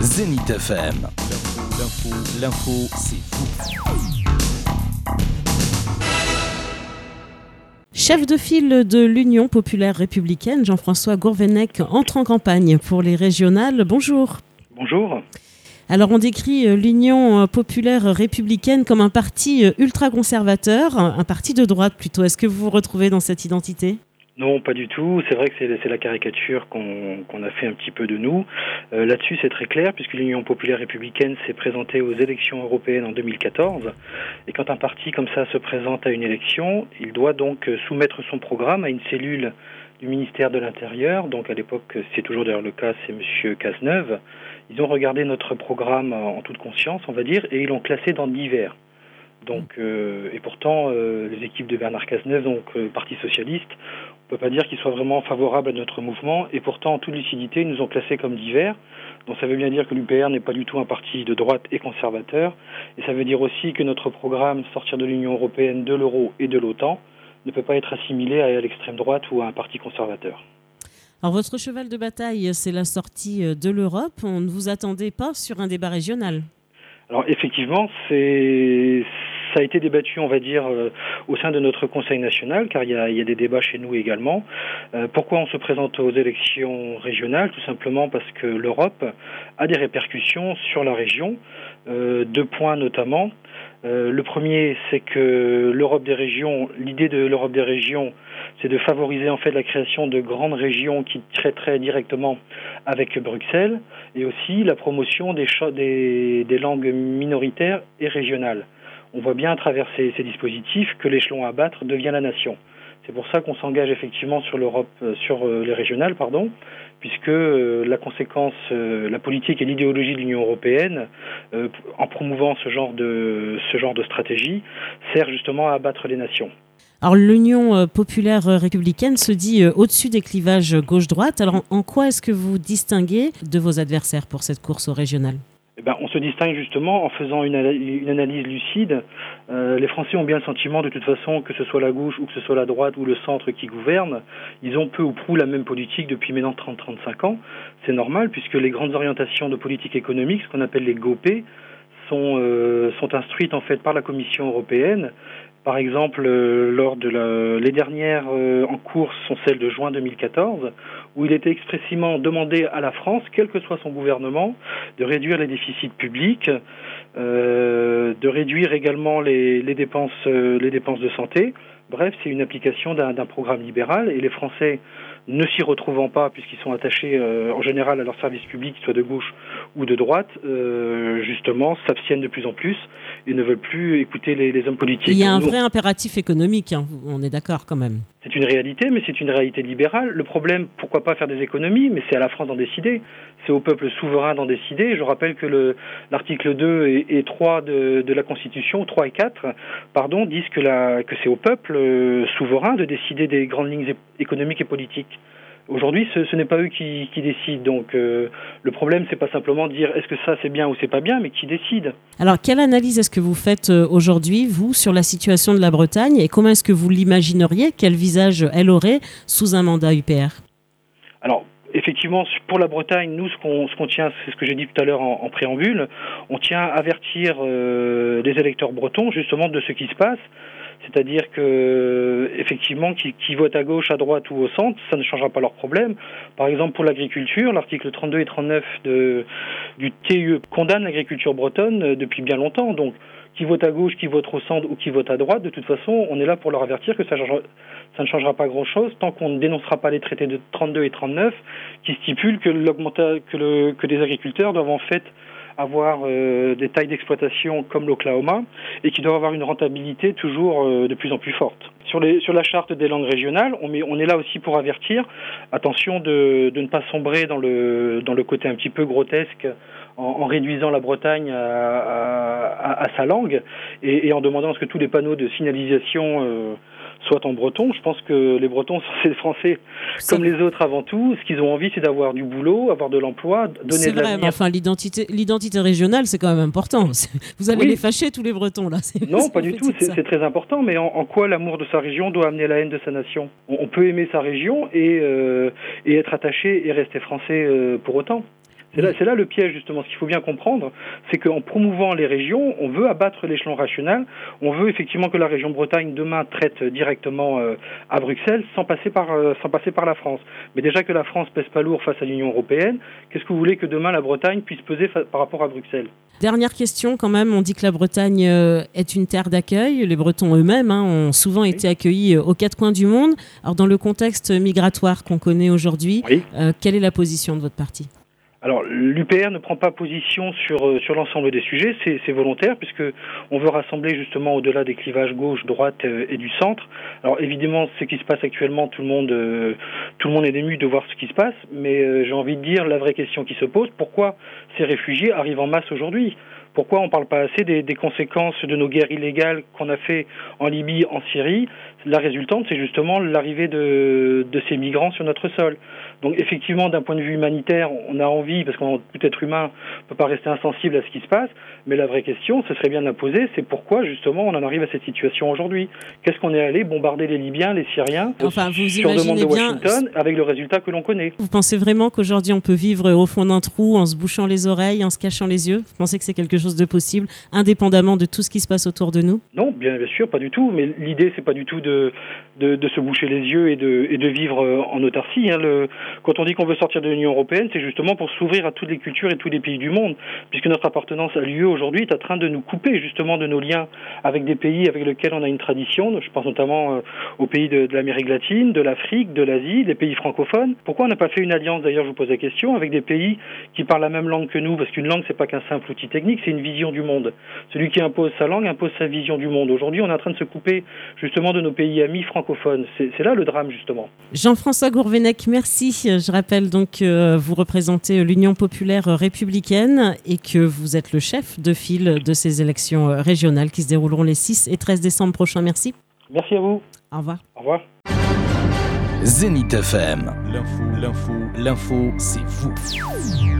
Zénith FM. L'info, l'info, c'est fou. Chef de file de l'Union populaire républicaine, Jean-François Gourvenec entre en campagne pour les régionales. Bonjour. Bonjour. Alors on décrit euh, l'Union populaire républicaine comme un parti euh, ultra-conservateur, un parti de droite plutôt. Est-ce que vous vous retrouvez dans cette identité? Non, pas du tout. C'est vrai que c'est la caricature qu'on a fait un petit peu de nous. Euh, là-dessus, c'est très clair, puisque l'Union populaire républicaine s'est présentée aux élections européennes en 2014. Et quand un parti comme ça se présente à une élection, il doit donc soumettre son programme à une cellule du ministère de l'Intérieur. Donc à l'époque, c'est toujours d'ailleurs le cas, c'est Monsieur Cazeneuve. Ils ont regardé notre programme en toute conscience, on va dire, et ils l'ont classé dans divers. Donc, euh, et pourtant, euh, les équipes de Bernard Cazeneuve, donc euh, Parti socialiste, on peut pas dire qu'ils soient vraiment favorables à notre mouvement. Et pourtant, en toute lucidité, ils nous ont classés comme divers. Donc, ça veut bien dire que l'UPR n'est pas du tout un parti de droite et conservateur. Et ça veut dire aussi que notre programme, sortir de l'Union européenne, de l'euro et de l'OTAN, ne peut pas être assimilé à l'extrême droite ou à un parti conservateur. Alors, votre cheval de bataille, c'est la sortie de l'Europe. On ne vous attendait pas sur un débat régional. Alors effectivement, c'est ça a été débattu, on va dire, euh, au sein de notre Conseil national, car il y a, des débats chez nous également. Euh, pourquoi on se présente aux élections régionales? Tout simplement parce que l'Europe a des répercussions sur la région. Euh, deux points notamment. Le premier, c'est que l'Europe des régions, l'idée de l'Europe des régions, c'est de favoriser en fait la création de grandes régions qui traiteraient directement avec Bruxelles, et aussi la promotion des, des langues minoritaires et régionales. On voit bien à travers ces, dispositifs que l'échelon à battre devient la nation. C'est pour ça qu'on s'engage effectivement sur l'Europe, euh, sur les régionales, pardon, puisque euh, la conséquence, euh, la politique et l'idéologie de l'Union européenne, euh, en promouvant ce genre de stratégie, sert justement à abattre les nations. Alors l'Union populaire républicaine se dit au-dessus des clivages gauche-droite. Alors en quoi est-ce que vous distinguez de vos adversaires pour cette course au régional ben, on se distingue justement en faisant une, analyse lucide. Euh, les Français ont bien le sentiment de toute façon que ce soit la gauche ou que ce soit la droite ou le centre qui gouverne, ils ont peu ou prou la même politique depuis maintenant 30-35 ans. C'est normal puisque les grandes orientations de politique économique, ce qu'on appelle les GOP, sont, euh, sont instruites en fait par la Commission européenne par exemple, euh, lors de les dernières euh, en cours sont celles de juin 2014, où il était expressément demandé à la France, quel que soit son gouvernement, de réduire les déficits publics, de réduire également les, dépenses, les dépenses de santé. Bref, c'est une application d'un programme libéral et les Français ne s'y retrouvant pas, puisqu'ils sont attachés euh, en général à leur service public, soit de gauche ou de droite, euh, justement, s'abstiennent de plus en plus et ne veulent plus écouter les, les hommes politiques. Il y a un vrai impératif économique, hein, on est d'accord quand même. C'est une réalité, mais c'est une réalité libérale. Le problème, pourquoi pas faire des économies, mais c'est à la France d'en décider. C'est au peuple souverain d'en décider. Je rappelle que l'article 2 et, et 3 de, de, la Constitution, 3 et 4, pardon, disent que, la, que c'est au peuple euh, souverain de décider des grandes lignes économiques et politiques. Aujourd'hui, ce, ce n'est pas eux qui, qui décident. Donc, euh, le problème, c'est pas simplement de dire est-ce que ça c'est bien ou c'est pas bien, mais qui décide. Alors, quelle analyse est-ce que vous faites euh, aujourd'hui, vous, sur la situation de la Bretagne et comment est-ce que vous l'imagineriez? Quel visage elle aurait sous un mandat UPR Alors, effectivement, pour la Bretagne, nous, ce qu'on qu tient, c'est ce que j'ai dit tout à l'heure en, en, préambule, on tient à avertir euh, les électeurs bretons justement de ce qui se passe. C'est-à-dire que effectivement, qui, votent à gauche, à droite ou au centre, ça ne changera pas leur problème. Par exemple, pour l'agriculture, l'article 32 et 39 de, du TUE condamne l'agriculture bretonne depuis bien longtemps. Donc, qui vote à gauche, qui vote au centre ou qui vote à droite, de toute façon, on est là pour leur avertir que ça, ne changera pas grand-chose tant qu'on ne dénoncera pas les traités de 32 et 39 qui stipulent que, que, que les agriculteurs doivent en fait avoir euh, des tailles d'exploitation comme l'Oklahoma et qui doivent avoir une rentabilité toujours euh, de plus en plus forte. Sur, la charte des langues régionales, on, est là aussi pour avertir, attention de, ne pas sombrer dans le côté un petit peu grotesque en, en réduisant la Bretagne à, à, à sa langue et, et, en demandant à ce que tous les panneaux de signalisation euh, soit en breton. Je pense que les Bretons sont ces Français comme les autres avant tout. Ce qu'ils ont envie, c'est d'avoir du boulot, avoir de l'emploi, donner C'est de vrai, mais enfin l'identité, l'identité régionale, c'est quand même important. Vous allez Oui. les fâcher tous les Bretons là. C'est- Non, c'est- pas du tout. C'est c'est très important. Mais en, en quoi l'amour de sa région doit amener la haine de sa nation? On, on peut aimer sa région et, euh, et être attaché et rester français euh, pour autant. C'est là, le piège justement. Ce qu'il faut bien comprendre, c'est qu'en promouvant les régions, on veut abattre l'échelon régional. On veut effectivement que la région Bretagne demain traite directement euh, à Bruxelles sans passer par euh, sans passer par la France. Mais déjà que la France pèse pas lourd face à l'Union européenne, qu'est-ce que vous voulez que demain la Bretagne puisse peser par rapport à Bruxelles? Dernière question quand même, on dit que la Bretagne euh, est une terre d'accueil. Les Bretons eux-mêmes hein, ont souvent été accueillis aux quatre coins du monde. Alors dans le contexte migratoire qu'on connaît aujourd'hui, quelle est la position de votre parti? Alors l'UPR ne prend pas position sur euh, sur l'ensemble des sujets, c'est volontaire puisque on veut rassembler justement au-delà des clivages gauche, droite euh, et du centre. Alors évidemment, ce qui se passe actuellement, tout le monde euh, tout le monde est ému de voir ce qui se passe, mais j'ai envie de dire la vraie question qui se pose pourquoi ces réfugiés arrivent en masse aujourd'hui? Pourquoi on ne parle pas assez des, conséquences de nos guerres illégales qu'on a fait en Libye, en Syrie? La résultante, c'est justement l'arrivée de, ces migrants sur notre sol. Donc effectivement, d'un point de vue humanitaire, on a envie, parce qu'on tout être humain ne peut pas rester insensible à ce qui se passe, mais la vraie question, ce serait bien de la poser, c'est pourquoi justement on en arrive à cette situation aujourd'hui? Qu'est-ce qu'on est allé bombarder les Libyens, les Syriens, enfin, vous sur demande de Washington, avec le résultat que l'on connaît? Vous pensez vraiment qu'aujourd'hui on peut vivre au fond d'un trou en se bouchant les oreilles, en se cachant les yeux? Vous pensez que c'est quelque chose de possible, indépendamment de tout ce qui se passe autour de nous? Non, bien, bien sûr, pas du tout. Mais l'idée, c'est pas du tout de, de, de, se boucher les yeux et de, et de vivre euh, en autarcie. Hein. Le, quand on dit qu'on veut sortir de l'Union européenne, c'est justement pour s'ouvrir à toutes les cultures et tous les pays du monde, puisque notre appartenance à l'UE aujourd'hui est en train de nous couper justement de nos liens avec des pays avec lesquels on a une tradition. Je pense notamment euh, aux pays de, l'Amérique latine, de l'Afrique, de l'Asie, des pays francophones. Pourquoi on n'a pas fait une alliance, d'ailleurs, je vous pose la question, avec des pays qui parlent la même langue que nous? Parce qu'une langue, c'est pas qu'un simple outil technique, c'est une vision du monde. Celui qui impose sa langue impose sa vision du monde. Aujourd'hui, on est en train de se couper justement de nos pays amis francophones. C'est là le drame, justement. Jean-François Gourvenec, merci. Je rappelle donc que vous représentez l'Union populaire républicaine et que vous êtes le chef de file de ces élections régionales qui se dérouleront les 6 et 13 décembre prochains. Merci. Merci à vous. Au revoir. Au revoir. Zénith FM. L'info, l'info, l'info, c'est vous.